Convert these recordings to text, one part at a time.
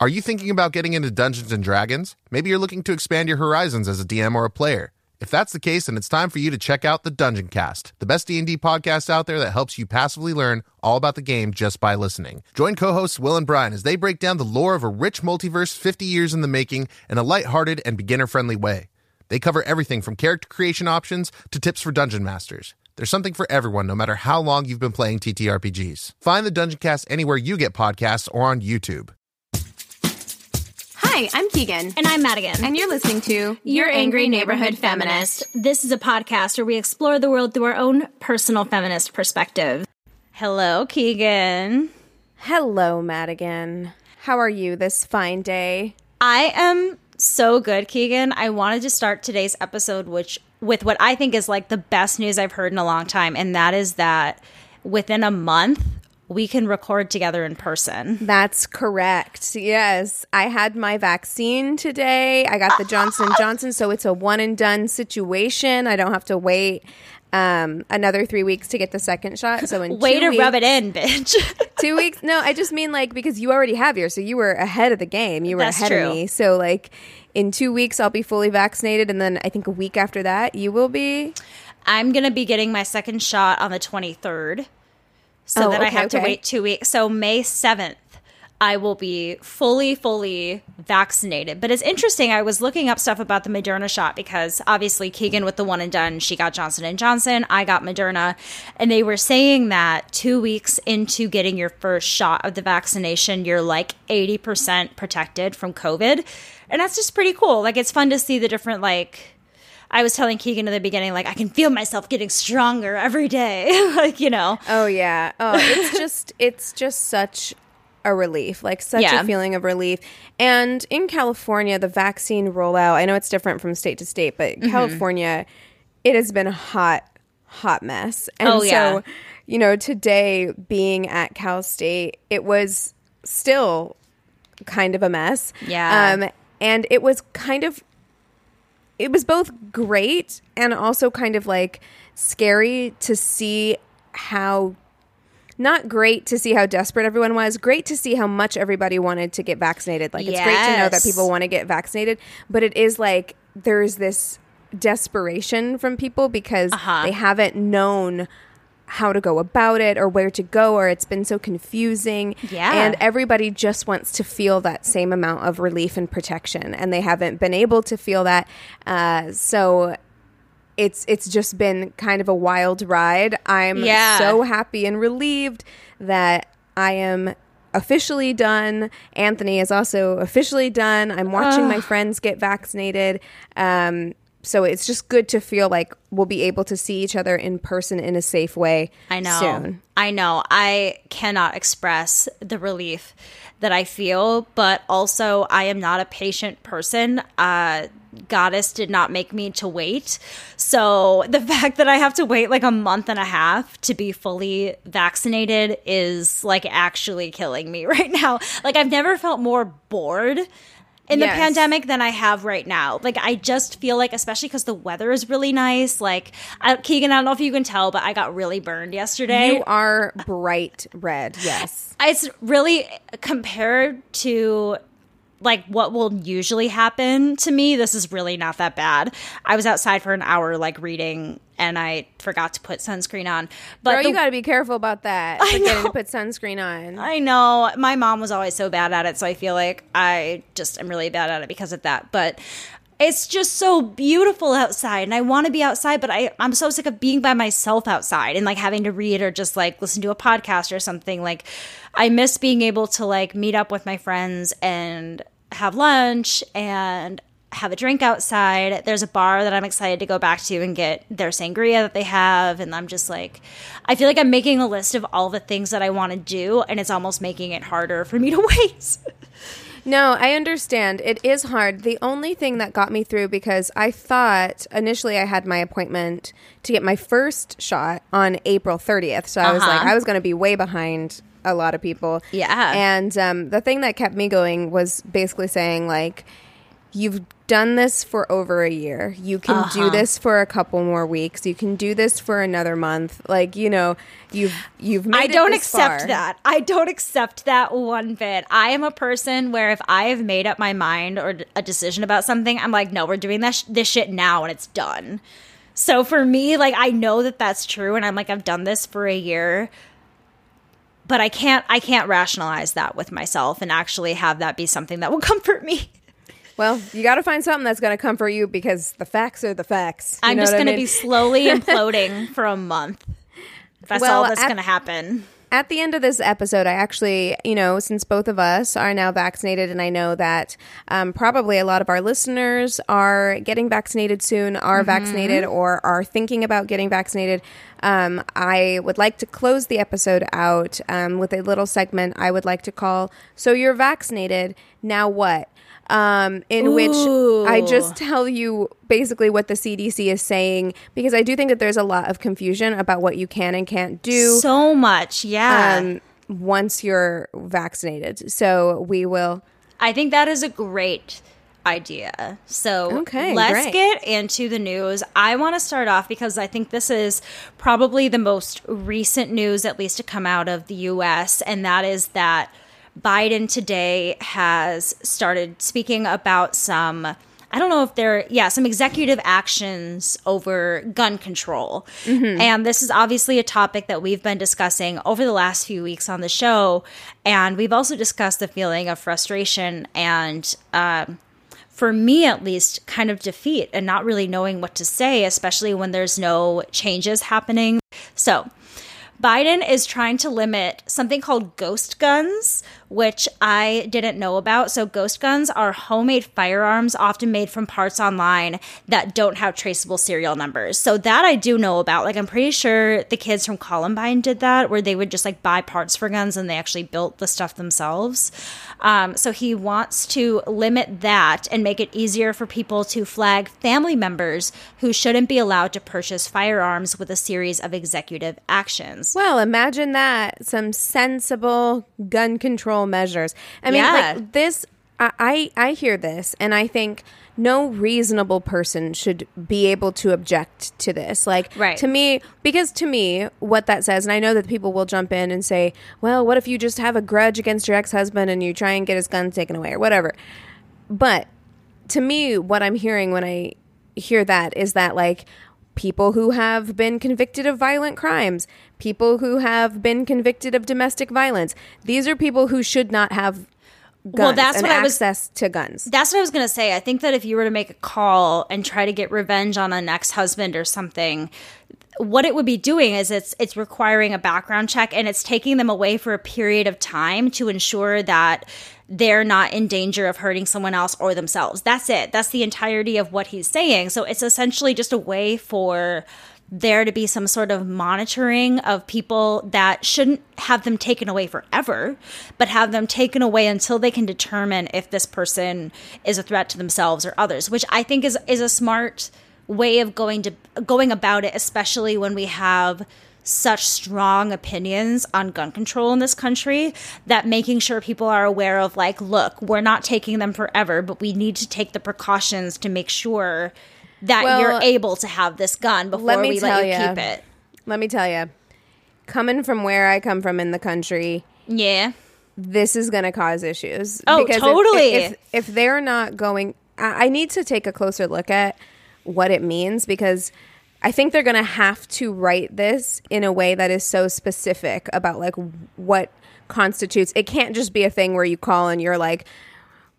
Are you thinking about getting into Dungeons and Dragons? Maybe you're looking to expand your horizons as a DM or a player. If that's the case, then it's time for you to check out the Dungeon Cast, the best D&D podcast out there that helps you passively learn all about the game just by listening. Join co-hosts Will and Brian as they break down the lore of a rich multiverse 50 years in the making in a lighthearted and beginner-friendly way. They cover everything from character creation options to tips for dungeon masters. There's something for everyone, no matter how long you've been playing TTRPGs. Find the Dungeon Cast anywhere you get podcasts or on YouTube. Hi, I'm Keegan. And I'm Madigan. And you're listening to Your Angry Neighborhood Feminist. This is a podcast where we explore the world through our own personal feminist perspective. Hello, Keegan. Hello, Madigan. How are you this fine day? I am so good, Keegan. I wanted to start today's episode which with what I think is like the best news I've heard in a long time, and that is that within a month we can record together in person. That's correct. Yes, I had my vaccine today. I got the Johnson Johnson, so it's a one and done situation. I don't have to wait um, another three weeks to get the second shot. So in way to weeks, rub it in, bitch. two weeks. No, I just mean like because you already have yours, so you were ahead of the game. You were That's ahead true. of me. So like in two weeks, I'll be fully vaccinated, and then I think a week after that, you will be. I'm gonna be getting my second shot on the 23rd, so Oh, that I okay, have to wait two weeks. So May 7th, I will be fully, fully vaccinated. But it's interesting. I was looking up stuff about the Moderna shot because obviously Keegan with the one and done, she got Johnson and Johnson. I got Moderna, and they were saying that two weeks into getting your first shot of the vaccination, you're like 80% protected from COVID, and that's just pretty cool. Like it's fun to see the different like. I was telling Keegan in the beginning, like, I can feel myself getting stronger every day. like, you know. Oh yeah. Oh, it's just it's just such a relief, like such Yeah. a feeling of relief. And in California, the vaccine rollout, I know it's different from state to state, but Mm-hmm. California, it has been a hot, hot mess. And Oh, yeah. so, you know, today being at Cal State, it was still kind of a mess. Yeah. Um, and it was kind of it was both great and also kind of like scary to see how not great to see how desperate everyone was great to see how much everybody wanted to get vaccinated like it's great to know that people want to get vaccinated but it is like there's this desperation from people because Uh-huh. they haven't known how to go about it or where to go or it's been so confusing. Yeah. and everybody just wants to feel that same amount of relief and protection and they haven't been able to feel that. Uh, so it's it's just been kind of a wild ride. I'm Yeah. so happy and relieved that i am officially done. Anthony is also officially done. I'm watching my friends get vaccinated. Um, so it's just good to feel like we'll be able to see each other in person in a safe way I know. soon I know. I cannot express the relief that I feel, but also I am not a patient person. Uh, Goddess did not make me to wait. So the fact that I have to wait like a month and a half to be fully vaccinated is like actually killing me right now. Like I've never felt more bored in the Yes. pandemic than I have right now. Like I just feel like, especially because the weather is really nice. Like I, Keegan, I don't know if you can tell, but I got really burned yesterday. you are bright red yes it's really compared to like what will usually happen to me. This is really not that bad. I was outside for an hour, like reading, and I forgot to put sunscreen on. But Girl, the- you got to be careful about that. I know. to put sunscreen on. I know my mom was always so bad at it, so I feel like I just am really bad at it because of that. But it's just so beautiful outside, and I want to be outside, but I I'm so sick of being by myself outside and like having to read or just like listen to a podcast or something. Like I miss being able to like meet up with my friends and have lunch and have a drink outside. There's a bar that I'm excited to go back to and get their sangria that they have. And I'm just like, I feel like I'm making a list of all the things that I want to do, and it's almost making it harder for me to wait. No, I understand. It is hard. The only thing that got me through because I thought initially I had my appointment to get my first shot on April 30th. So I was like, Uh-huh. I was going to be way behind a lot of people. Yeah. And um, the thing that kept me going was basically saying, like, you've done this for over a year. You can Uh-huh. do this for a couple more weeks. You can do this for another month. Like, you know, you've you've made I don't this accept far. that. I don't accept that one bit. I am a person where if I have made up my mind or a decision about something, I'm like, no, we're doing that sh- this shit now and it's done. So for me, like I know that that's true and I'm like I've done this for a year. But I can't I can't rationalize that with myself and actually have that be something that will comfort me. Well, you got to find something that's going to comfort you because the facts are the facts. You I'm just going to be slowly imploding for a month. That's Well, all that's going to happen. At the end of this episode, I actually, you know, since both of us are now vaccinated, and I know that um, probably a lot of our listeners are getting vaccinated soon, are Mm-hmm. vaccinated, or are thinking about getting vaccinated, um, I would like to close the episode out um, with a little segment I would like to call So You're Vaccinated, Now What? Um, in which I just tell you basically what the CDC is saying because I do think that there's a lot of confusion about what you can and can't do So much. Yeah. um, once you're vaccinated. So we will. I think that is a great idea. So Okay, let's great. get into the news. I want to start off because I think this is probably the most recent news, at least to come out of the US, and that is that Biden today has started speaking about some. I don't know if they're, yeah, some executive actions over gun control. And this is obviously a topic that we've been discussing over the last few weeks on the show. And we've also discussed the feeling of frustration and, um, for me at least, kind of defeat and not really knowing what to say, especially when there's no changes happening. So, Biden is trying to limit something called ghost guns, which I didn't know about. So, ghost guns are homemade firearms, often made from parts online that don't have traceable serial numbers. So, that I do know about. Like, I'm pretty sure the kids from Columbine did that, where they would just like buy parts for guns and they actually built the stuff themselves. Um, so, he wants to limit that and make it easier for people to flag family members who shouldn't be allowed to purchase firearms with a series of executive actions. Well, imagine that some sensible gun control measures. I mean, Yeah. like this. I, I I hear this, and I think no reasonable person should be able to object to this. Like, Right. to me, because to me, what that says, and I know that people will jump in and say, "Well, what if you just have a grudge against your ex husband and you try and get his gun taken away or whatever?" But to me, what I'm hearing when I hear that is that like people who have been convicted of violent crimes, people who have been convicted of domestic violence, these are people who should not have guns Well, that's and what I was- access to guns. That's what I was going to say. I think that if you were to make a call and try to get revenge on an ex-husband or something, what it would be doing is it's it's requiring a background check and it's taking them away for a period of time to ensure that they're not in danger of hurting someone else or themselves. That's it. That's the entirety of what he's saying. So it's essentially just a way for there to be some sort of monitoring of people that shouldn't have them taken away forever, but have them taken away until they can determine if this person is a threat to themselves or others, which I think is is a smart way of going to going about it, especially when we have such strong opinions on gun control in this country that making sure people are aware of like look we're not taking them forever but we need to take the precautions to make sure that Well, you're able to have this gun before let me we tell let you ya. keep it Let me tell you, coming from where I come from in the country, yeah this is going to cause issues. Oh, if- totally. If, if, they're not going, I I need to take a closer look at what it means because I think they're going to have to write this in a way that is so specific about like what constitutes. It can't just be a thing where you call and you're like,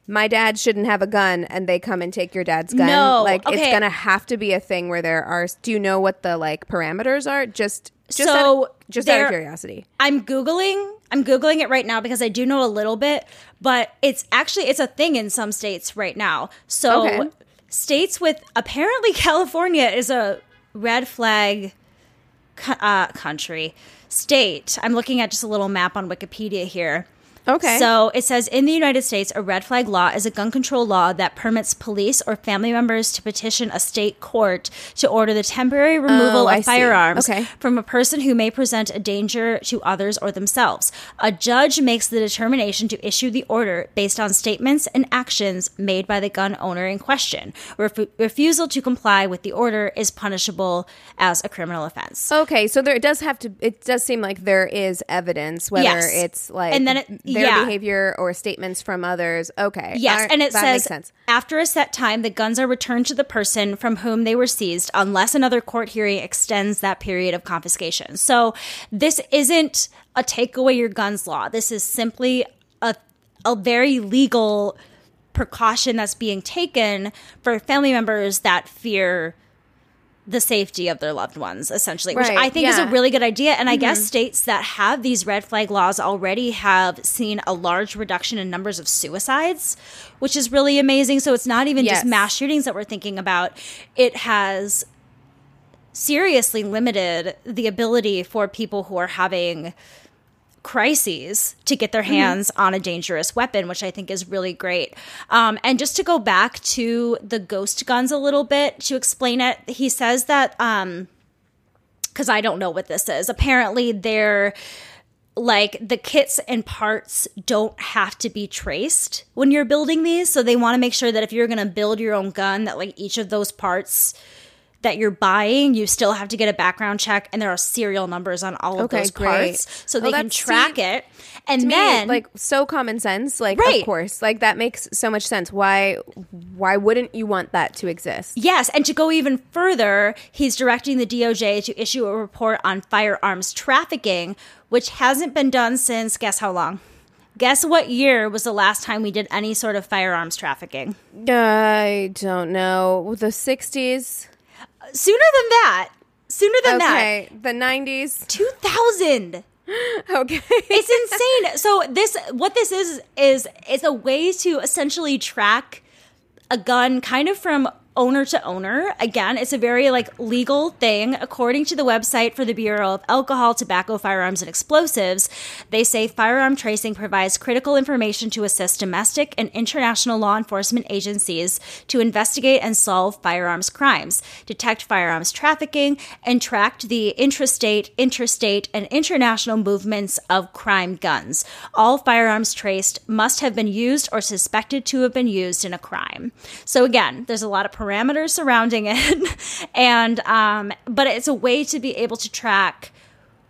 my dad shouldn't have a gun and they come and take your dad's gun. No, like it's going to have to be a thing where there are do you know what the like parameters are? Just just So, out, just out of curiosity. I'm googling. I'm googling it right now because I do know a little bit, but it's actually it's a thing in some states right now. So Okay. states with apparently California is a red flag uh, country state. I'm looking at just a little map on Wikipedia here. Okay. So it says in the United States, a red flag law is a gun control law that permits police or family members to petition a state court to order the temporary removal Oh, of see. firearms Okay. from a person who may present a danger to others or themselves. A judge makes the determination to issue the order based on statements and actions made by the gun owner in question. Refu- refusal to comply with the order is punishable as a criminal offense. Okay, so there it does have to. It does seem like there is evidence, whether Yes. it's like And then it- their yeah. behavior or statements from others. Okay, Yes, and it says after a set time, the guns are returned to the person from whom they were seized, unless another court hearing extends that period of confiscation. So this isn't a take away your guns law. This is simply a a very legal precaution that's being taken for family members that fear the safety of their loved ones, essentially, which I think is a really good idea. And I guess mm-hmm. states that have these red flag laws already have seen a large reduction in numbers of suicides, which is really amazing. So it's not even Yes. just mass shootings that we're thinking about, it has seriously limited the ability for people who are having crises to get their Mm-hmm. hands on a dangerous weapon, which I think is really great. Um, and just to go back to the ghost guns a little bit to explain it, he says that um, because I don't know what this is. Apparently, they're like the kits and parts don't have to be traced when you're building these. So they want to make sure that if you're going to build your own gun, that like each of those parts that you're buying, you still have to get a background check, and there are serial numbers on all of Okay, those great. parts, so Oh, they can track see, it. And To me, then, like so common sense. Like, Right. of course, like that makes so much sense. Why? Why wouldn't you want that to exist? Yes, and to go even further, he's directing the DOJ to issue a report on firearms trafficking, which hasn't been done since guess how long? Guess what year was the last time we did any sort of firearms trafficking? I don't know. The '60s. Sooner than that. Sooner than that. Okay, the '90s. 2000. Okay. It's insane. So this what this is is it's a way to essentially track a gun kind of from owner to owner. Again, it's a very like legal thing. According to the website for the Bureau of Alcohol, Tobacco, Firearms and Explosives, they say firearm tracing provides critical information to assist domestic and international law enforcement agencies to investigate and solve firearms crimes, detect firearms trafficking, and track the intrastate, interstate, and international movements of crime guns. All firearms traced must have been used or suspected to have been used in a crime. So again, there's a lot of parameters surrounding it, and um, but it's a way to be able to track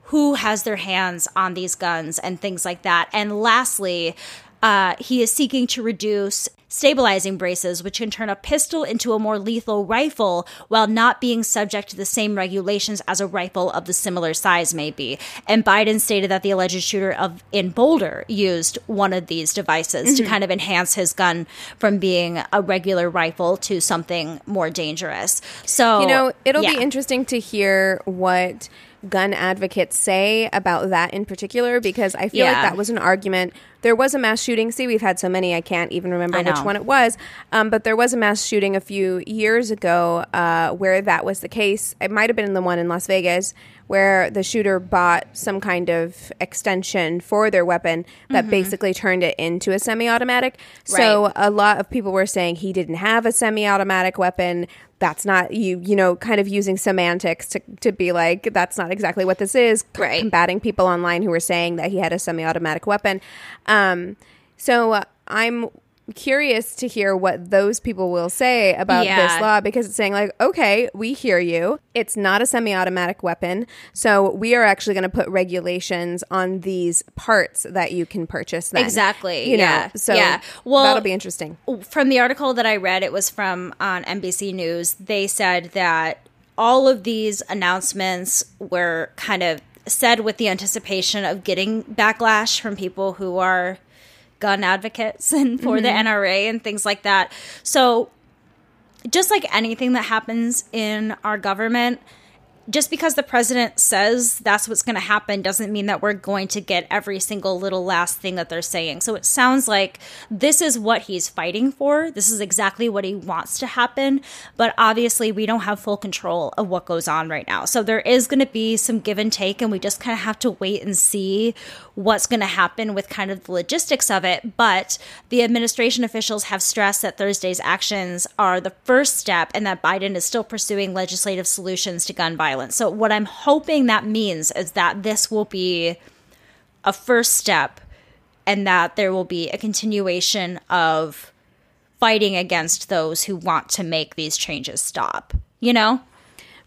who has their hands on these guns and things like that. And lastly, uh, he is seeking to reduce stabilizing braces, which can turn a pistol into a more lethal rifle while not being subject to the same regulations as a rifle of the similar size may be. And Biden stated that the alleged shooter of in Boulder used one of these devices to kind of enhance his gun from being a regular rifle to something more dangerous. So You know, it'll yeah. be interesting to hear what gun advocates say about that in particular because I feel Yeah. like that was an argument. There was a mass shooting. See, we've had so many, I can't even remember which one it was. Um, but there was a mass shooting a few years ago uh, where that was the case. It might have been the one in Las Vegas where the shooter bought some kind of extension for their weapon that basically turned it into a semi automatic. So Mm-hmm. A lot of people were saying he didn't have a semi-automatic weapon that's not you you know kind of using semantics to, to be like that's not exactly what this is c- Right. combating people online who were saying that he had a semi-automatic weapon um, so i'm curious to hear what those people will say about Yeah. this law because it's saying like okay we hear you it's not a semi-automatic weapon so we are actually going to put regulations on these parts that you can purchase then. Exactly, you know yeah, so yeah. Well- that'll be interesting from the article that I read, it was from on NBC News. They said that all of these announcements were kind of said with the anticipation of getting backlash from people who are gun advocates and for the mm-hmm. NRA and things like that. So, just like anything that happens in our government, just because the president says that's what's going to happen doesn't mean that we're going to get every single little last thing that they're saying. So it sounds like this is what he's fighting for. This is exactly what he wants to happen. But obviously, we don't have full control of what goes on right now. So there is going to be some give and take, and we just kind of have to wait and see what's going to happen with kind of the logistics of it. But the administration officials have stressed that Thursday's actions are the first step and that Biden is still pursuing legislative solutions to gun violence. So, what I'm hoping that means is that this will be a first step and that there will be a continuation of fighting against those who want to make these changes stop. You know?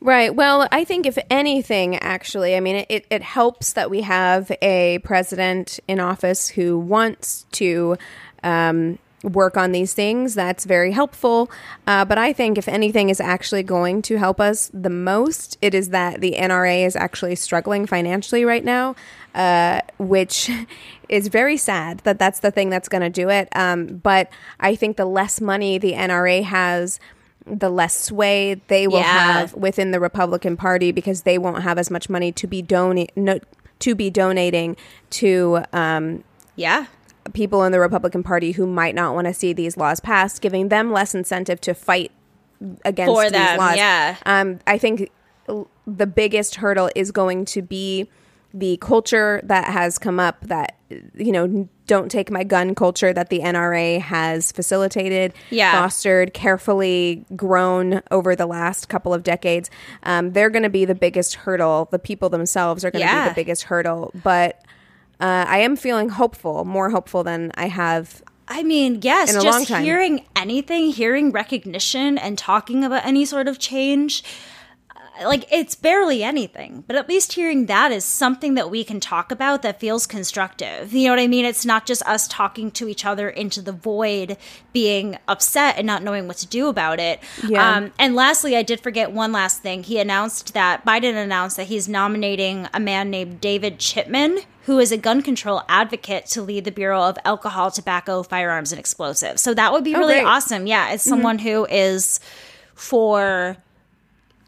Right. Well, I think if anything, actually, I mean, it, it helps that we have a president in office who wants to um, work on these things. That's very helpful. Uh, but I think if anything is actually going to help us the most, it is that the NRA is actually struggling financially right now, uh, which is very sad that that's the thing that's going to do it. Um, but I think the less money the NRA has, the less sway they will Yeah. have within the Republican Party because they won't have as much money to be donate no, to be donating to um, Yeah. People in the Republican Party who might not want to see these laws passed, giving them less incentive to fight against For these them, laws. yeah. Um, I think the biggest hurdle is going to be the culture that has come up that you know don't take my gun culture that the NRA has facilitated Yeah. fostered carefully grown over the last couple of decades um, they're going to be the biggest hurdle the people themselves are going to be the biggest hurdle but uh, I am feeling hopeful, more hopeful than I have. I mean, yes, just hearing anything, hearing recognition and talking about any sort of change, like it's barely anything, but at least hearing that is something that we can talk about that feels constructive. You know what I mean? It's not just us talking to each other into the void, being upset and not knowing what to do about it. Yeah. Um, and lastly, I did forget one last thing. He announced that Biden announced that he's nominating a man named David Chipman, who is a gun control advocate to lead the Bureau of Alcohol, Tobacco, Firearms, and Explosives. So that would be really great. awesome. Yeah, it's someone who is for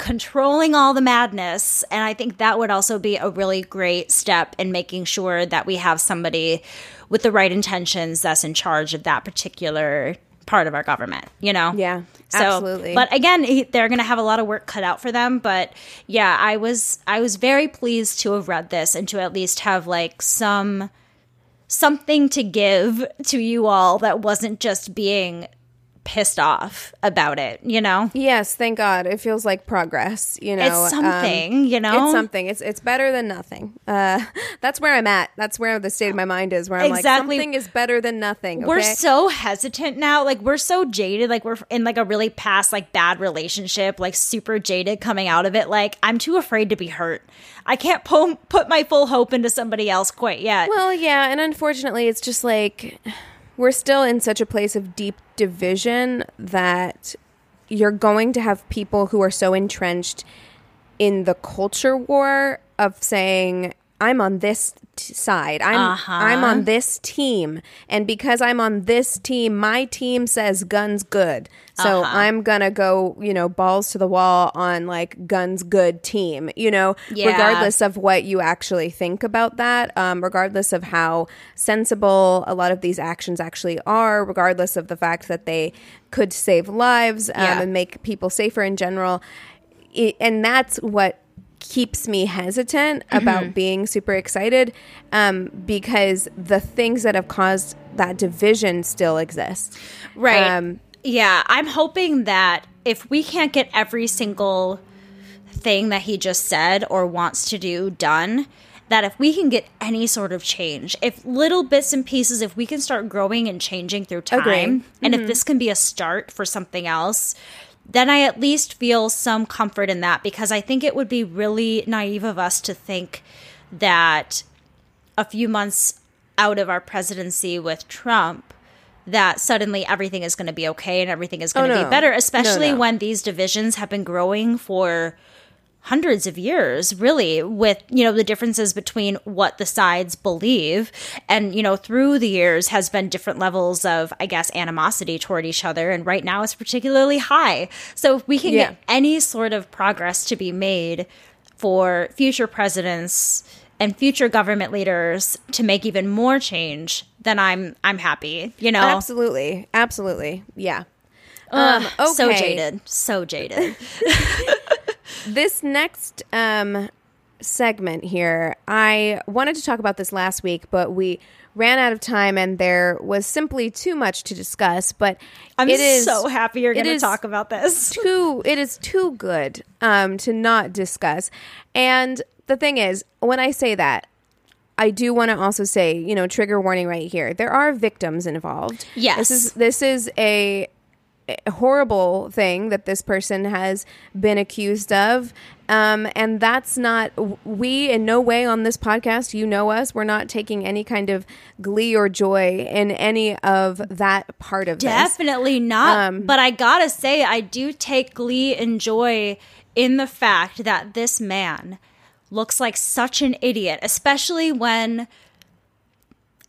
controlling all the madness. And I think that would also be a really great step in making sure that we have somebody with the right intentions that's in charge of that particular part of our government, you know? Yeah, So, absolutely. But again, they're going to have a lot of work cut out for them. But yeah, I was I was very pleased to have read this and to at least have like some something to give to you all that wasn't just being pissed off about it, you know? Yes, thank God. It feels like progress. You know, It's um, something, you know? It's something. It's it's better than nothing. Uh, that's where I'm at. That's where the state of my mind is. Where I'm Exactly. like, something is better than nothing. We're so hesitant now. Like we're so jaded. Like we're in like a really past like bad relationship, like super jaded coming out of it. Like I'm too afraid to be hurt. I can't po- put my full hope into somebody else quite yet. Well, yeah, and unfortunately, it's just like we're still in such a place of deep division that you're going to have people who are so entrenched in the culture war of saying I'm on this side. I'm Uh-huh. I'm on this team, and because I'm on this team, my team says guns good. So Uh-huh. I'm gonna go, you know, balls to the wall on like guns good team. You know, Yeah. regardless of what you actually think about that, um, regardless of how sensible a lot of these actions actually are, regardless of the fact that they could save lives um, Yeah. and make people safer in general. I and that's what keeps me hesitant Mm-hmm. about being super excited um, because the things that have caused that division still exist. Right. Um, yeah, I'm hoping that if we can't get every single thing that he just said or wants to do done, that if we can get any sort of change, if little bits and pieces, if we can start growing and changing through time, and if this can be a start for something else, then I at least feel some comfort in that because I think it would be really naive of us to think that a few months out of our presidency with Trump that suddenly everything is going to be okay and everything is going to Oh, no. be better No, especially no. when these divisions have been growing for hundreds of years really with you know the differences between what the sides believe and you know through the years has been different levels of i guess animosity toward each other and right now it's particularly high so if we can Yeah. get any sort of progress to be made for future presidents and future government leaders to make even more change, then I'm I'm happy. You know, Absolutely. Absolutely. Yeah. Um, so jaded, so jaded. This next um, segment here, I wanted to talk about this last week, but we ran out of time and there was simply too much to discuss. But I'm it is so happy you're going to talk about this. too it is too good um, to not discuss. And the thing is, when I say that, I do want to also say, you know, trigger warning right here. There are victims involved. Yes. This is this is a a horrible thing that this person has been accused of. Um, and that's not, we in no way on this podcast, you know us, we're not taking any kind of glee or joy in any of that part of this. Definitely not. Um, but I gotta say, I do take glee and joy in the fact that this man looks like such an idiot, especially when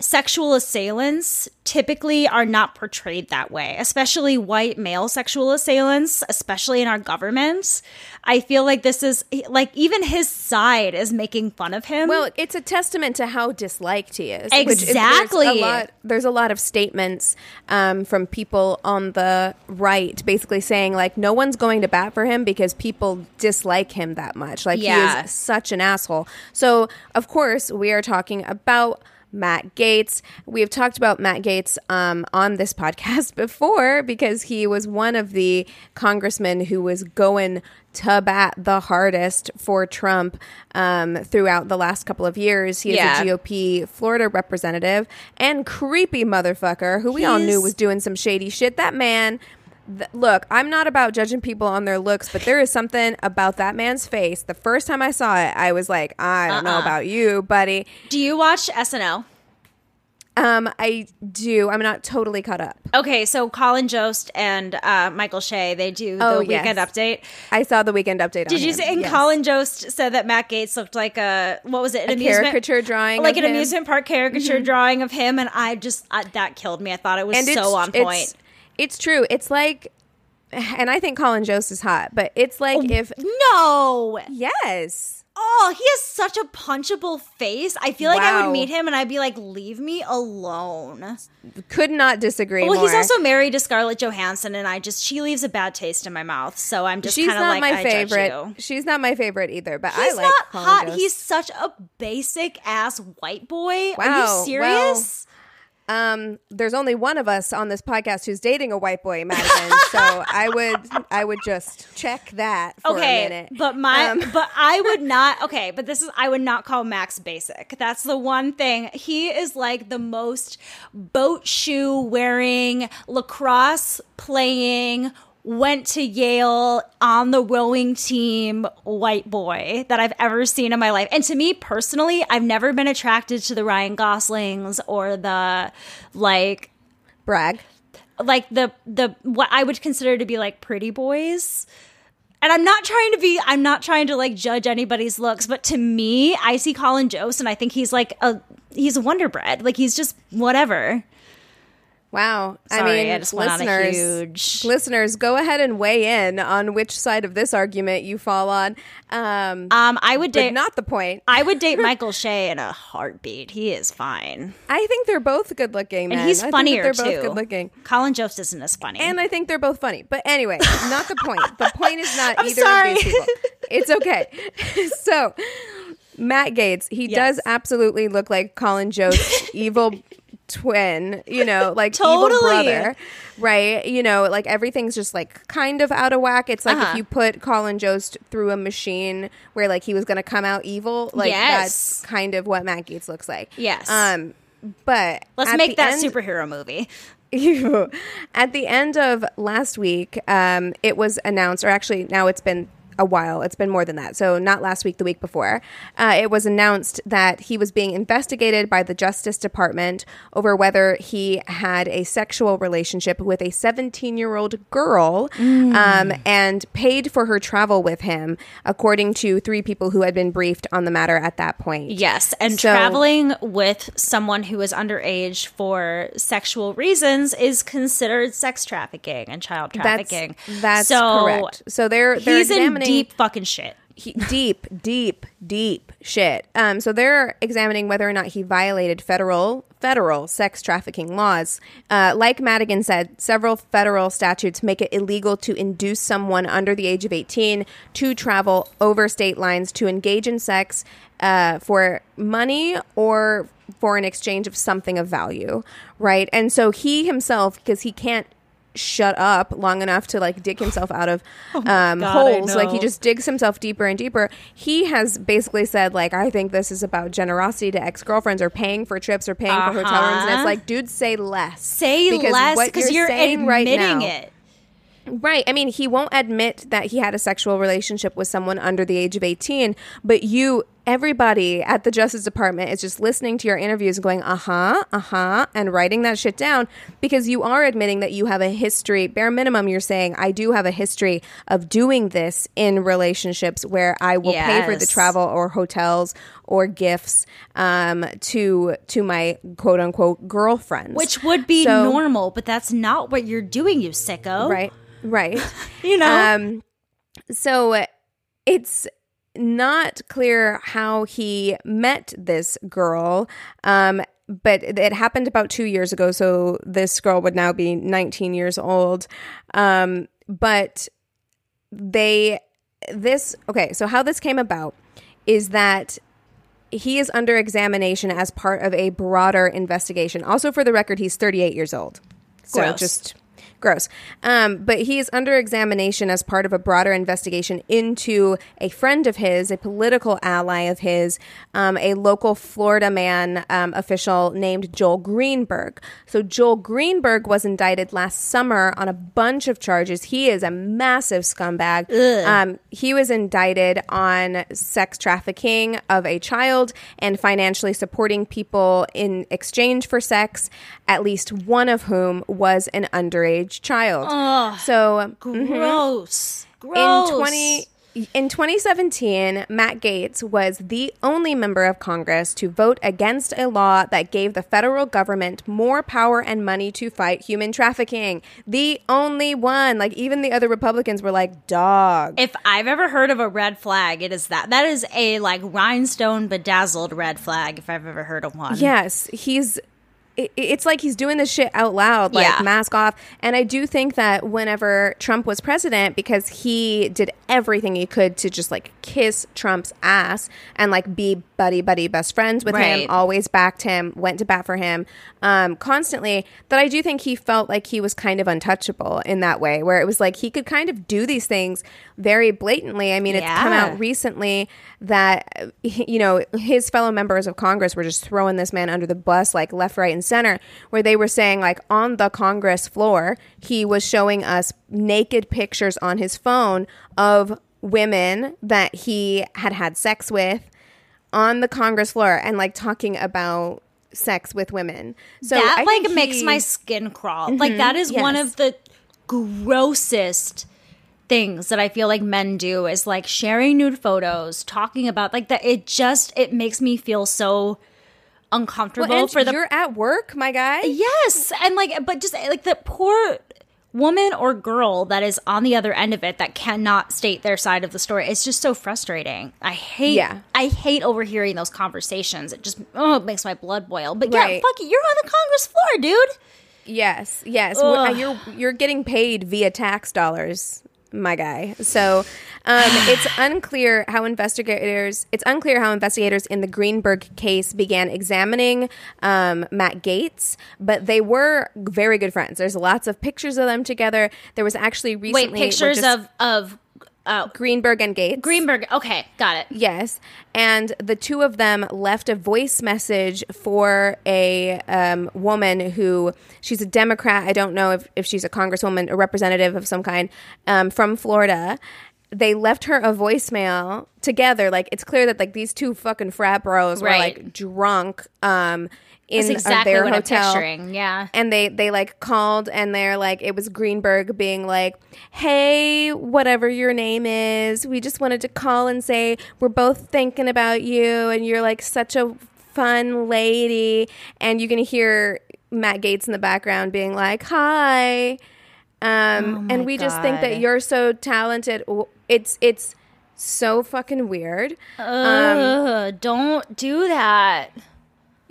sexual assailants typically are not portrayed that way, especially white male sexual assailants, especially in our government. I feel like this is like even his side is making fun of him. Well, it's a testament to how disliked he is. Exactly. there's, a lot, there's a lot of statements um, from people on the right basically saying, like, no one's going to bat for him because people dislike him that much. Like, he is such an asshole. So, of course, we are talking about. Matt Gaetz. We have talked about Matt Gaetz um, on this podcast before because he was one of the congressmen who was going to bat the hardest for Trump um, throughout the last couple of years. He is a GOP Florida representative and creepy motherfucker who we all knew was doing some shady shit. That man. Th- Look, I'm not about judging people on their looks, but there is something about that man's face. The first time I saw it, I was like, I don't know Uh-uh. about you, buddy. do you watch SNL? Um, I do. I'm not totally caught up. Okay, so Colin Jost and uh, Michael Che, they do Oh, the weekend yes. update. I saw the weekend update. Did you him. say? And Yes. Colin Jost said that Matt Gaetz looked like a what was it? An A amusement caricature drawing like an him. amusement park caricature drawing of him, and I just I, that killed me. I thought it was and so on point. It's, true. It's like, and I think Colin Jost is hot, but it's like oh, if no, yes, oh, he has such a punchable face. I feel like I would meet him and I'd be like, leave me alone. could not disagree. Well, more. he's also married to Scarlett Johansson, and I just she leaves a bad taste in my mouth. So I'm just she's kind of not like, my I favorite. She's not my favorite either, but He's I like not Colin hot. Jost. He's such a basic ass white boy. Are you serious? Um, there's only one of us on this podcast who's dating a white boy, Madigan. so I would, I would just check that for a okay, minute. but my, Um, but I would not. Okay, but this is I would not call Max basic. That's the one thing. He is like the most boat shoe wearing, lacrosse playing. Went to Yale on the rowing team, white boy that I've ever seen in my life. And to me personally, I've never been attracted to the Ryan Goslings or the like brag. like the the what I would consider to be like pretty boys. And I'm not trying to be I'm not trying to like judge anybody's looks, but to me, I see Colin Jost and I think he's like a he's a wonder bread. Like he's just whatever. Wow. I mean, I just went on a listeners, huge- listeners, go ahead and weigh in on which side of this argument you fall on. Um, Um I would date not the point. I would date Michael Che in a heartbeat. He is fine. I think they're both good looking, And he's I funnier they're too. both good looking. Colin Jost isn't as funny. And I think they're both funny. But anyway, not the point. The point is not either sorry. of these people. It's okay. so, Matt Gaetz, he Yes. does absolutely look like Colin Jost's evil twin, you know, like Totally. evil brother, right? You know, like everything's just like kind of out of whack. It's like Uh-huh. if you put Colin Jost through a machine where like he was going to come out evil, like Yes. that's kind of what Matt Gaetz looks like. Yes. Um, but Let's make that end- superhero movie. At the end of last week, um, it was announced, or actually now it's been a while. It's been more than that. So not last week, the week before. Uh, it was announced that he was being investigated by the Justice Department over whether he had a sexual relationship with a 17 year old girl um, and paid for her travel with him, according to three people who had been briefed on the matter at that point. Yes, and So- traveling with someone who is underage for sexual reasons is considered sex trafficking and child trafficking. that's so correct. So they're they're he's in examining deep fucking shit. he, deep, deep, deep shit. Um, so they're examining whether or not he violated federal federal sex trafficking laws. Uh, like Madigan said, several federal statutes make it illegal to induce someone under the age of 18 to travel over state lines to engage in sex uh, for money or for an exchange of something of value, right? And so he himself, because he can't shut up long enough to like dig himself out of um, God, holes. Like he just digs himself deeper and deeper. He has basically said like, I think this is about generosity to ex girlfriends or paying for trips or paying for hotel rooms. And it's Uh-huh. like, dude, say less. Say Because less because you're, saying admitting right now- it. Right. I mean, he won't admit that he had a sexual relationship with someone under the age of 18, but you, everybody at the Justice Department is just listening to your interviews and going, uh huh, uh huh, and writing that shit down because you are admitting that you have a history. Bare minimum, you're saying, I do have a history of doing this in relationships where I will pay for the travel or hotels or gifts um, to to my quote unquote girlfriends, Which would be So- normal, but that's not what you're doing, you sicko. right, right. You know? Um, so it's not clear how he met this girl. Um, but it happened about two years ago. So this girl would now be 19 years old. Um, but they, this, okay, so how this came about is that he is under examination as part of a broader investigation. Also, for the record, he's 38 years old. So Gross. just gross. Um, but he is under examination as part of a broader investigation into a friend of his, a political ally of his, um, a local Florida man um, official named Joel Greenberg. So Joel Greenberg was indicted last summer on a bunch of charges. He is a massive scumbag. Um, he was indicted on sex trafficking of a child and financially supporting people in exchange for sex, at least one of whom was an underage child. so Gross. Mm-hmm. Gross. in 20 in 2017, Matt Gaetz was the only member of Congress to vote against a law that gave the federal government more power and money to fight human trafficking. The only one. Like even the other Republicans were like, "Dog." If I've ever heard of a red flag, it is that. That is a like rhinestone bedazzled red flag. If I've ever heard of one. Yes, he's. It- It's like he's doing this shit out loud, like Yeah. mask off. And I do think that whenever Trump was president, because he did everything he could to just like kiss Trump's ass and like be buddy buddy best friends with Right. him, always backed him, went to bat for him um, constantly. That I do think he felt like he was kind of untouchable in that way, where it was like he could kind of do these things very blatantly. I mean, it's come out recently that you know his fellow members of Congress were just throwing this man under the bus, like left, right, and center, where they were saying like on the Congress floor, he was showing us naked pictures on his phone of women that he had had sex with on the Congress floor and like talking about sex with women. So that like think makes he- my skin crawl. Like mm-hmm. that is one of the grossest things that I feel like men do is like sharing nude photos, talking about like that. It just it makes me feel so uncomfortable Well, for the you're at work, my guy. yes, and like but just like the poor woman or girl that is on the other end of it that cannot state their side of the story. It's just so frustrating. I hate Yeah. I hate overhearing those conversations. It just oh it makes my blood boil. But yeah, fuck it, you're on the Congress floor, dude. Yes, yes. Ugh. You're you're getting paid via tax dollars, my guy. So um, it's unclear how investigators it's unclear how investigators in the Greenberg case began examining um, Matt Gaetz, but they were very good friends. There's lots of pictures of them together. There was actually recently Wait, pictures just of of uh, Greenberg and Gaetz. Greenberg. Okay, got it. Yes, and the two of them left a voice message for a um, woman who she's a Democrat. I don't know if, if she's a congresswoman, a representative of some kind um, from Florida. They left her a voicemail together. Like it's clear that like these two fucking frat bros were Right. like drunk um, in exactly their what hotel I'm picturing. Yeah. and they they like called and they're like it was Greenberg being like, "Hey, whatever your name is, we just wanted to call and say we're both thinking about you and you're like such a fun lady." And you're going to hear Matt Gaetz in the background being like, "Hi." Um, and we just think that you're so talented. It's it's So fucking weird. Ugh, don't do that.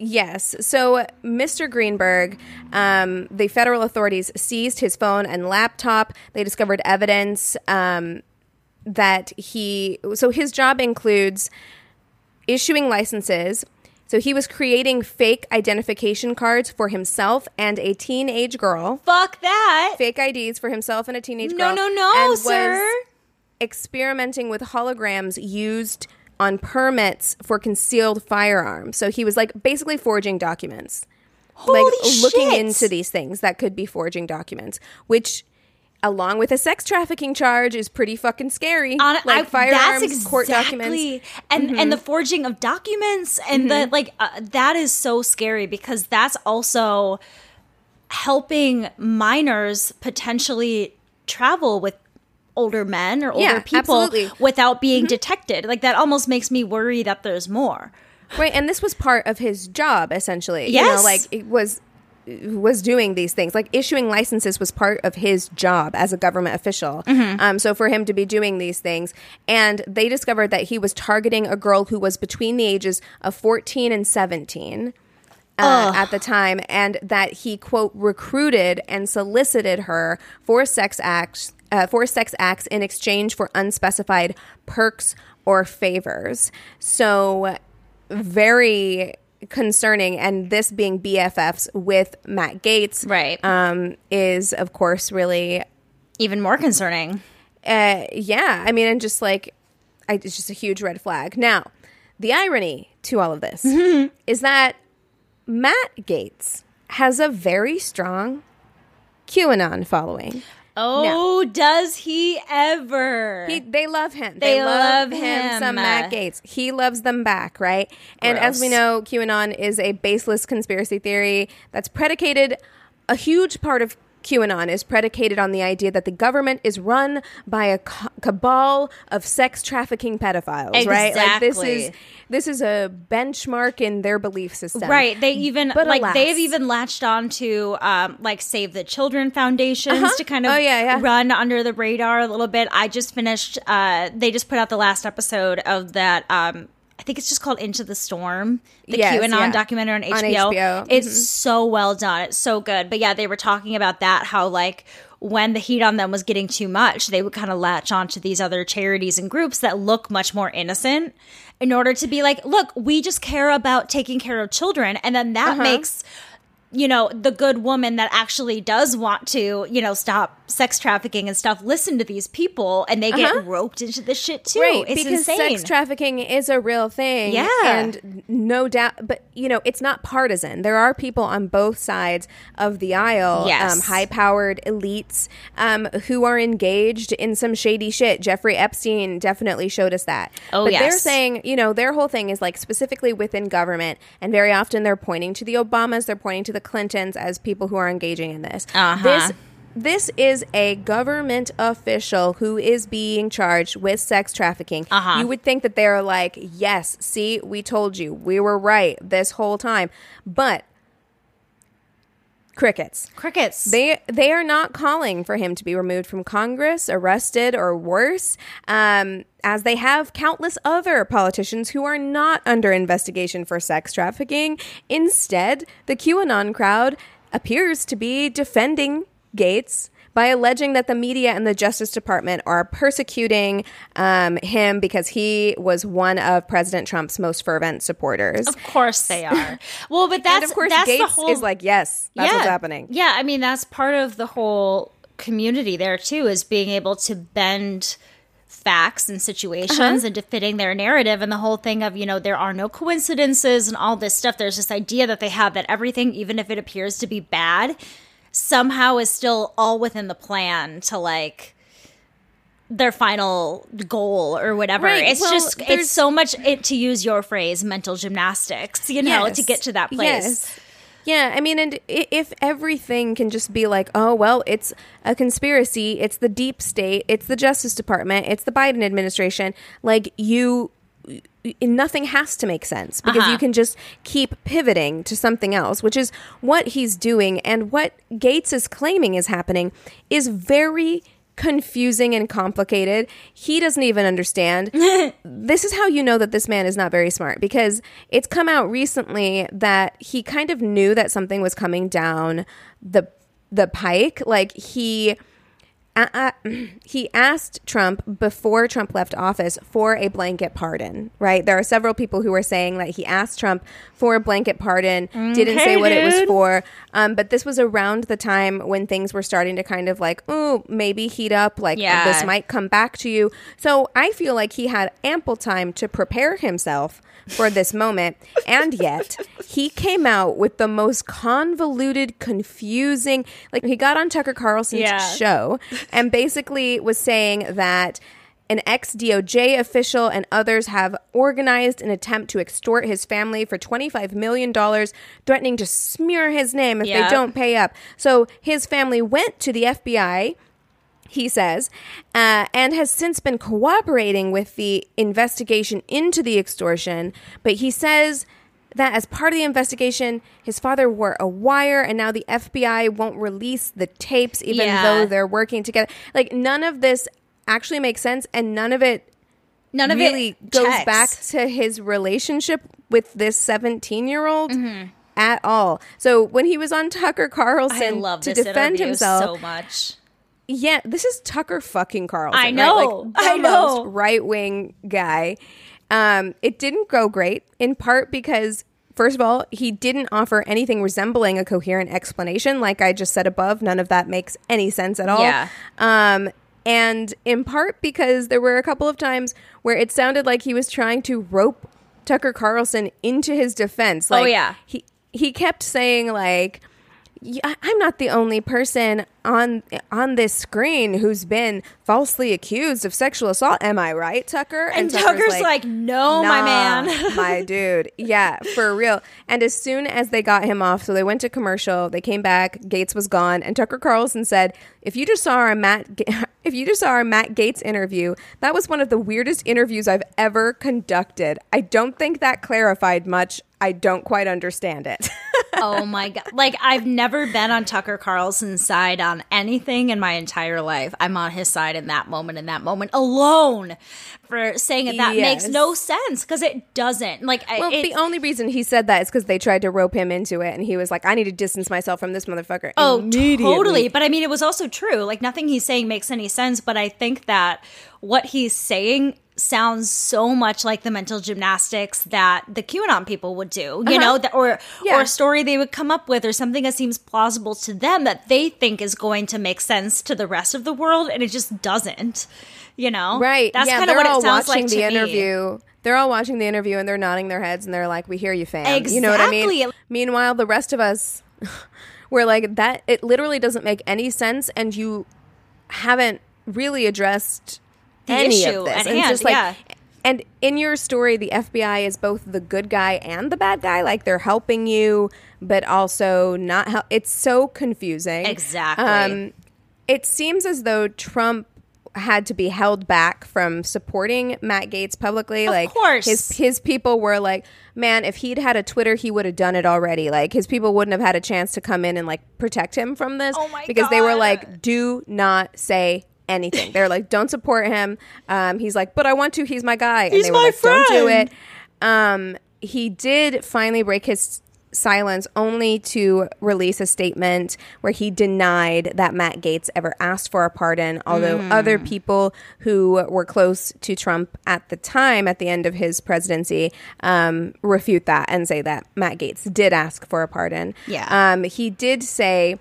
Yes. So, Mr. Greenberg, um, the federal authorities seized his phone and laptop. They discovered evidence um, that he, so his job includes issuing licenses. So, he was creating fake identification cards for himself and a teenage girl, Fuck that. fake IDs for himself and a teenage No, girl. no, no, was sir. experimenting with holograms used on permits for concealed firearms. So he was like basically forging documents. Holy like looking into these things that could be forging documents, which along with a sex trafficking charge is pretty fucking scary. On, like I, firearms, that's court exactly, documents. Mm-hmm. and and the forging of documents, and the like. Uh, that is so scary because that's also helping minors potentially travel with older men or older Yeah, people absolutely. Mm-hmm. without being detected. Like that almost makes me worry that there's more. Right, and this was part of his job essentially. You Yes. know, like it was was doing these things. Like issuing licenses was part of his job as a government official. Mm-hmm. Um, so for him to be doing these things, and they discovered that he was targeting a girl who was between the ages of fourteen and seventeen. Uh, at the time, and that he quote recruited and solicited her for sex acts uh, for sex acts in exchange for unspecified perks or favors. So very concerning and this being BFFs with Matt Gaetz Right. um is of course really Even more concerning. uh yeah I mean and just like I, it's just a huge red flag now the irony to all of this is that Matt Gaetz has a very strong QAnon following Oh, does he ever? He, they love him. They, They love, love him. him. Some Matt Gaetz. He loves them back, right? And as we know, QAnon is a baseless conspiracy theory that's predicated. A huge part of QAnon is predicated on the idea that the government is run by a cabal of sex trafficking pedophiles, right? Like this is this is a benchmark in their belief system, Right. They even But like alas. they've even latched on to um like Save the Children foundations Uh-huh. to kind of Oh, yeah, yeah. run under the radar a little bit. I just finished uh they just put out the last episode of that um I think it's just called Into the Storm, the Yes, QAnon yeah. documentary on On HBO. HBO. It's so well done. It's so good. But yeah, they were talking about that how like when the heat on them was getting too much, they would kind of latch onto these other charities and groups that look much more innocent in order to be like, look, we just care about taking care of children. And then that Uh-huh. makes, you know, the good woman that actually does want to, you know, stop sex trafficking and stuff, listen to these people and they get roped into this shit too. Right, it's because insane. sex trafficking is a real thing. Yeah. And no doubt, but you know, it's not partisan. There are people on both sides of the aisle, Yes. um, high powered elites, um, who are engaged in some shady shit. Jeffrey Epstein definitely showed us that. Oh, but they're saying, you know, their whole thing is like specifically within government, and very often they're pointing to the Obamas, they're pointing to the Clintons as people who are engaging in this. Uh-huh. This this is a government official who is being charged with sex trafficking. Uh-huh. You would think that they're like, yes, see, we told you. We were right this whole time. But crickets. Crickets. They they are not calling for him to be removed from Congress, arrested, or worse, um, as they have countless other politicians who are not under investigation for sex trafficking. Instead, the QAnon crowd appears to be defending Gaetz by alleging that the media and the Justice Department are persecuting um, him because he was one of President Trump's most fervent supporters. of course they are. Well, but that's and of course, that's Gaetz the whole is like, yes, that's what's happening. Yeah, I mean that's part of the whole community there too is being able to bend facts and Uh-huh. situations into fitting their narrative and the whole thing of you know there are no coincidences and all this stuff there's this idea that they have that everything even if it appears to be bad somehow is still all within the plan to like their final goal or whatever Right, it's well, just it's so much it to use your phrase mental gymnastics you know to get to that place Yes. Yeah, I mean, and if everything can just be like, oh, well, it's a conspiracy, it's the deep state, it's the Justice Department, it's the Biden administration, like, you. Nothing has to make sense because Uh-huh. you can just keep pivoting to something else, which is what he's doing. And what Gaetz is claiming is happening is very confusing and complicated. He doesn't even understand. this is how you know that this man is not very smart because it's come out recently that he kind of knew that something was coming down the the pike. Like he uh, uh, he asked Trump before Trump left office for a blanket pardon, right? There are several people who are saying that he asked Trump for a blanket pardon, didn't say what it was for. Um, but this was around the time when things were starting to kind of like, oh, maybe heat up, like Yeah. this might come back to you. So I feel like he had ample time to prepare himself for this moment. And yet, he came out with the most convoluted, confusing. Like, he got on Tucker Carlson's Yeah. show and basically was saying that an ex DOJ official and others have organized an attempt to extort his family for $25 million, threatening to smear his name if Yeah. they don't pay up. So his family went to the FBI he says, uh, and has since been cooperating with the investigation into the extortion. But he says that as part of the investigation, his father wore a wire, and now the FBI won't release the tapes, even Yeah. though they're working together. Like, none of this actually makes sense, and none of it None of really it goes checks. back to his relationship with this 17 year old. Mm-hmm. At all. So when he was on Tucker Carlson to defend himself, so much. yeah, this is Tucker fucking Carlson. I right? know. Like, the I know. right wing guy. Um, it didn't go great, in part because, first of all, he didn't offer anything resembling a coherent explanation. Like I just said above, none of that makes any sense at all. Yeah. Um, and in part because there were a couple of times where it sounded like he was trying to rope Tucker Carlson into his defense. Like, Oh, yeah. he he kept saying like I'm not the only person on on this screen who's been falsely accused of sexual assault. Am I right, Tucker? And Tucker's like, "No, my man." my dude. Yeah, for real. And as soon as they got him off, so they went to commercial. They came back. Gaetz was gone, and Tucker Carlson said, "If you just saw our Matt, Ga- if you just saw our Matt Gaetz interview, that was one of the weirdest interviews I've ever conducted. I don't think that clarified much. I don't quite understand it." oh my god! Like I've never been on Tucker Carlson's side on anything in my entire life. I'm on his side in that moment, in that moment alone, for saying it. That makes no sense because it doesn't. Like, Well, the only reason he said that is because they tried to rope him into it, and he was like, "I need to distance myself from this motherfucker." Oh, immediately." totally. But I mean, it was also true. Like nothing he's saying makes any sense. But I think that what he's saying sounds so much like the mental gymnastics that the QAnon people would do. You uh-huh. know, that, or Yeah. or a story they would come up with, or something that seems plausible to them that they think is going to make sense to the rest of the world, and it just doesn't. You know, Right. That's yeah, kind of they're what all it sounds watching like the to me. interview. They're all watching the interview and they're nodding their heads and they're like, "We hear you, fam." You know what I mean? Meanwhile, the rest of us, we're like, "That it literally doesn't make any sense," and you haven't really addressed The any issue of this. And hand, just like, yeah. and in your story, the FBI is both the good guy and the bad guy. Like they're helping you, but also not help. It's so confusing. Exactly. Um, it seems as though Trump had to be held back from supporting Matt Gaetz publicly. Of like course. his his people were like, man, if he'd had a Twitter, he would have done it already. Like his people wouldn't have had a chance to come in and like protect him from this Oh my because they were like, do not say anything. They're like, don't support him. Um, he's like, but I want to. He's my guy. And He's they were my like, don't do it. Um, he did finally break his silence only to release a statement where he denied that Matt Gaetz ever asked for a pardon, although Mm. other people who were close to Trump at the time, at the end of his presidency, um, refute that and say that Matt Gaetz did ask for a pardon. Yeah. Um, he did say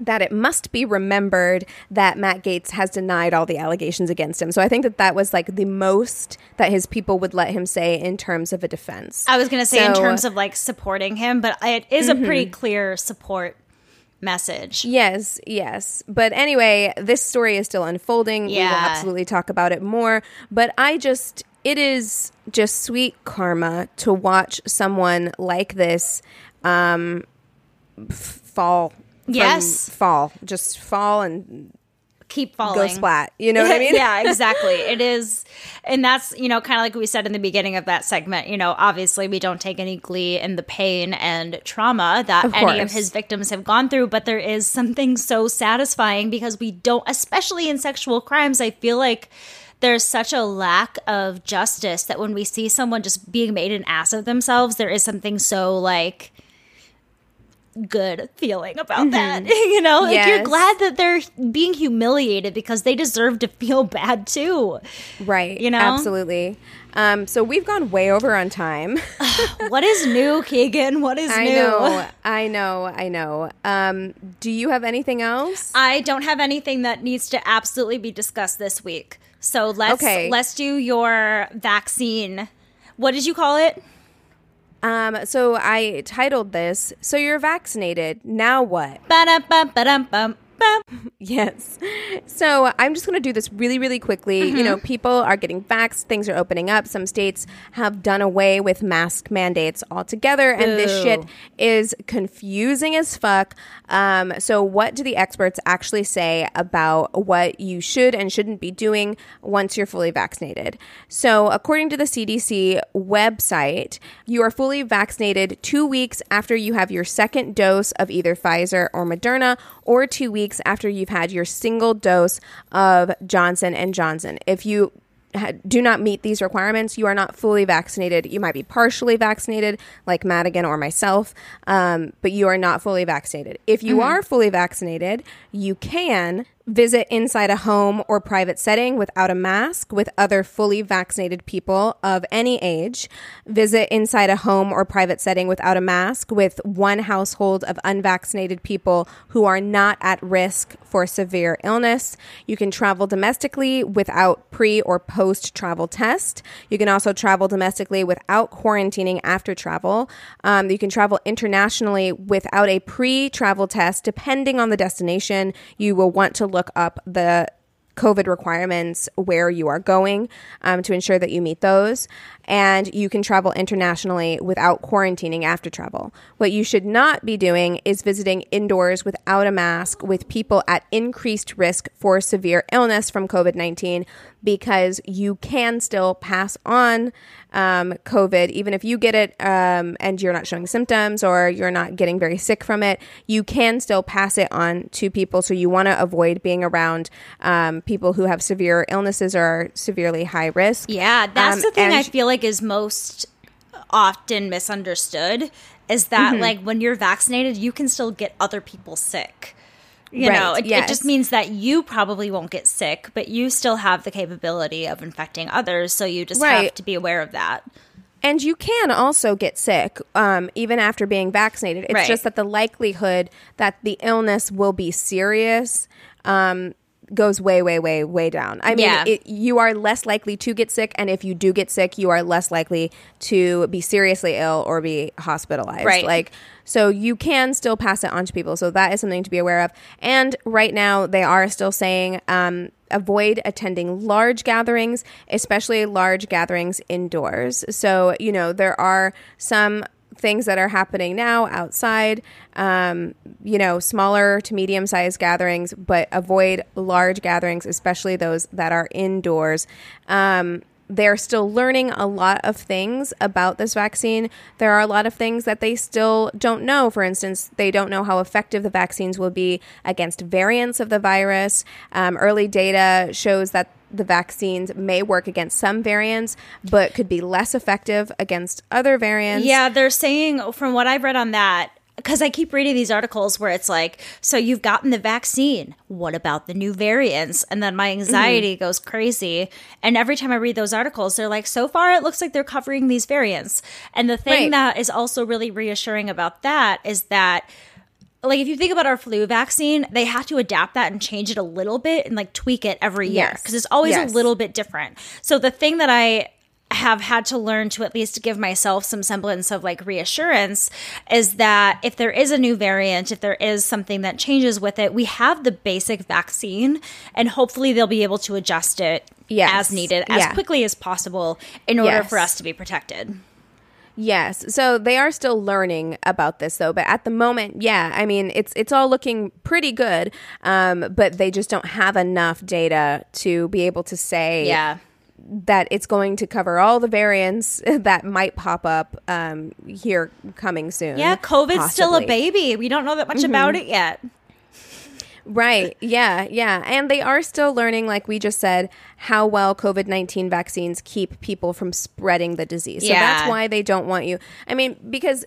that it must be remembered that Matt Gaetz has denied all the allegations against him. So I think that that was like the most that his people would let him say in terms of a defense. I was going to say in terms of like supporting him, but it is a Mm-hmm. pretty clear support message. Yes, yes. But anyway, this story is still unfolding. Yeah. We will absolutely talk about it more. But I just, it is just sweet karma to watch someone like this um, fall. Yes. fall. Just fall and keep falling. go splat. You know what I mean? yeah, exactly. It is, and that's you know kind of like we said in the beginning of that segment. You know, obviously we don't take any glee in the pain and trauma that Of any of his victims have gone through, but there is something so satisfying because we don't, especially in sexual crimes. I feel like. There's such a lack of justice that when we see someone just being made an ass of themselves, there is something so like good feeling about that. you know, like you're Mm-hmm. Glad that they're being humiliated because they deserve to feel bad too. Right. You know? Absolutely. Um, so we've gone way over on time. what is new, Keegan? What is I new? know. I know. I know. Um, do you have anything else? I don't have anything that needs to absolutely be discussed this week. So let's Okay. let's do your vaccine. What did you call it? Um, so I titled this, So You're Vaccinated. Now What? Yes. So I'm just going to do this really, really quickly. You know, people are getting vaxxed, things are opening up. Some states have done away with mask mandates altogether, and this shit is confusing as fuck. Um, so, what do the experts actually say about what you should and shouldn't be doing once you're fully vaccinated? So, according to the CDC website, you are fully vaccinated two weeks after you have your second dose of either Pfizer or Moderna, or two weeks after you've had your single dose of Johnson and Johnson. If you do not meet these requirements, you are not fully vaccinated. You might be partially vaccinated, like Madigan or myself, um, but you are not fully vaccinated. If you are fully vaccinated, you can visit inside a home or private setting without a mask with other fully vaccinated people of any age. Visit inside a home or private setting without a mask with one household of unvaccinated people who are not at risk for severe illness. You can travel domestically without pre or post travel test. You can also travel domestically without quarantining after travel. Um, you can travel internationally without a pre travel test, depending on the destination. You will want to look up the COVID requirements where you are going um, to ensure that you meet those. And you can travel internationally without quarantining after travel. What you should not be doing is visiting indoors without a mask with people at increased risk for severe illness from COVID 19 because you can still pass on um, COVID, even if you get it um, and you're not showing symptoms or you're not getting very sick from it, you can still pass it on to people. So you want to avoid being around um, people who have severe illnesses or are severely high risk. Yeah, that's Um, the thing I feel like is most often misunderstood is that Mm-hmm. like when you're vaccinated, you can still get other people sick. You Right, know, it, it just means that you probably won't get sick, but you still have the capability of infecting others. So you just have to be aware of that. And you can also get sick um, even after being vaccinated. It's Right. just that the likelihood that the illness will be serious um, goes way, way, way, way down. I mean, Yeah. it, you are less likely to get sick, and if you do get sick, you are less likely to be seriously ill or be hospitalized. Right. Like, so you can still pass it on to people. So that is something to be aware of. And right now, they are still saying um, avoid attending large gatherings, especially large gatherings indoors. So, you know, there are some things that are happening now outside, um, you know, smaller to medium sized gatherings, but avoid large gatherings, especially those that are indoors. Um, they're still learning a lot of things about this vaccine. There are a lot of things that they still don't know. For instance, they don't know how effective the vaccines will be against variants of the virus. Um, early data shows that the vaccines may work against some variants, but could be less effective against other variants. Yeah, they're saying from what I've read on that because I keep reading these articles where it's like, so you've gotten the vaccine. What about the new variants? And then my anxiety Mm-hmm. goes crazy. And every time I read those articles, they're like, so far it looks like they're covering these variants. And the thing Right. that is also really reassuring about that is that like if you think about our flu vaccine, they have to adapt that and change it a little bit and like tweak it every year Yes. because it's always Yes. a little bit different. So the thing that I have had to learn to at least give myself some semblance of like reassurance is that if there is a new variant, if there is something that changes with it, we have the basic vaccine and hopefully they'll be able to adjust it Yes. as needed as Yeah. quickly as possible in order Yes. for us to be protected. Yes. So they are still learning about this though, but at the moment, yeah, I mean, it's it's all looking pretty good. Um, but they just don't have enough data to be able to say Yeah. that it's going to cover all the variants that might pop up um, here coming soon. Yeah, COVID's still a baby. We don't know that much about it yet. Right. Yeah. Yeah. And they are still learning, like we just said, how well COVID 19 vaccines keep people from spreading the disease. So Yeah. that's why they don't want you. I mean, because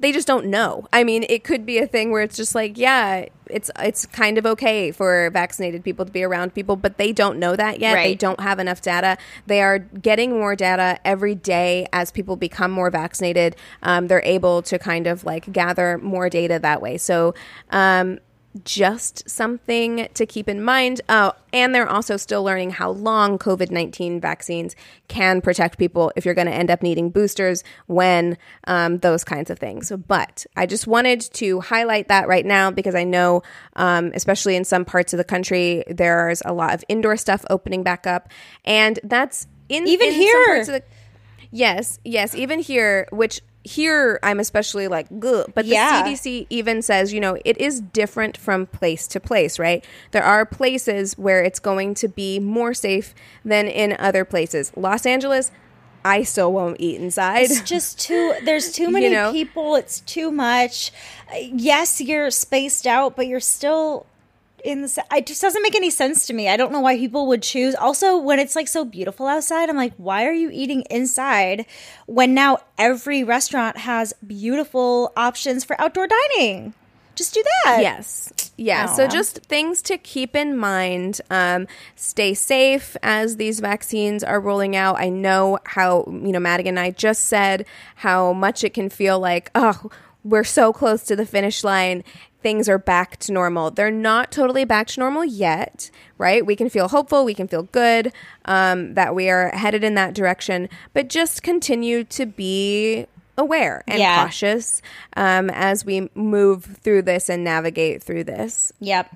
they just don't know. I mean, it could be a thing where it's just like, yeah, it's it's kind of okay for vaccinated people to be around people, but they don't know that yet. They don't have enough data. They are getting more data every day as people become more vaccinated. Um, they're able to kind of like gather more data that way. So, um, just something to keep in mind. Oh, and they're also still learning how long COVID 19 vaccines can protect people if you're going to end up needing boosters, when, um, those kinds of things. But I just wanted to highlight that right now because I know, um, especially in some parts of the country, there's a lot of indoor stuff opening back up. And that's in Even in some here. parts of the- Yes, yes, even here, which here I'm especially like, Ugh. but the Yeah. CDC even says, you know, it is different from place to place, right? There are places where it's going to be more safe than in other places. Los Angeles, I still won't eat inside. It's just too. There's too many know? people. It's too much. Yes, you're spaced out, but you're still in the. It just doesn't make any sense to me. I don't know why people would choose. Also, when it's like so beautiful outside, I'm like, why are you eating inside when now every restaurant has beautiful options for outdoor dining? Just do that. Yes. Yeah. Oh, so just things to keep in mind. Um, stay safe as these vaccines are rolling out. I know how, you know, Madigan and I just said how much it can feel like, oh, we're so close to the finish line. Things are back to normal. They're not totally back to normal yet, right? We can feel hopeful. We can feel good um, that we are headed in that direction, but just continue to be aware and Yeah. cautious um, as we move through this and navigate through this. Yep.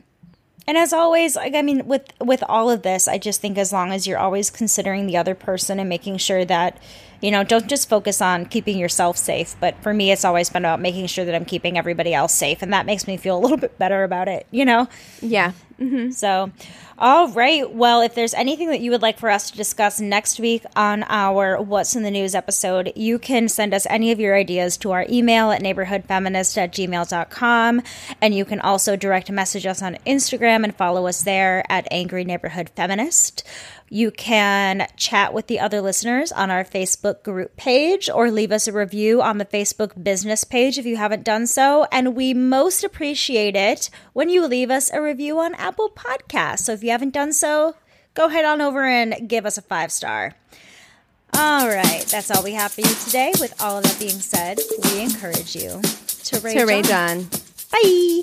And as always, like I mean, with with all of this, I just think as long as you're always considering the other person and making sure that, you know, don't just focus on keeping yourself safe. But for me, it's always been about making sure that I'm keeping everybody else safe, and that makes me feel a little bit better about it. You know. Yeah. Mm-hmm. So, all right. Well, if there's anything that you would like for us to discuss next week on our What's in the News episode, you can send us any of your ideas to our email at neighborhoodfeminist at gmail.com. And you can also direct message us on Instagram and follow us there at Angry Neighborhood Feminist. You can chat with the other listeners on our Facebook group page or leave us a review on the Facebook business page if you haven't done so. And we most appreciate it when you leave us a review on Apple Podcasts. So if you haven't done so, go head on over and give us a five star. All right, that's all we have for you today. With all of that being said, we encourage you to rage, To rage on. on. Bye.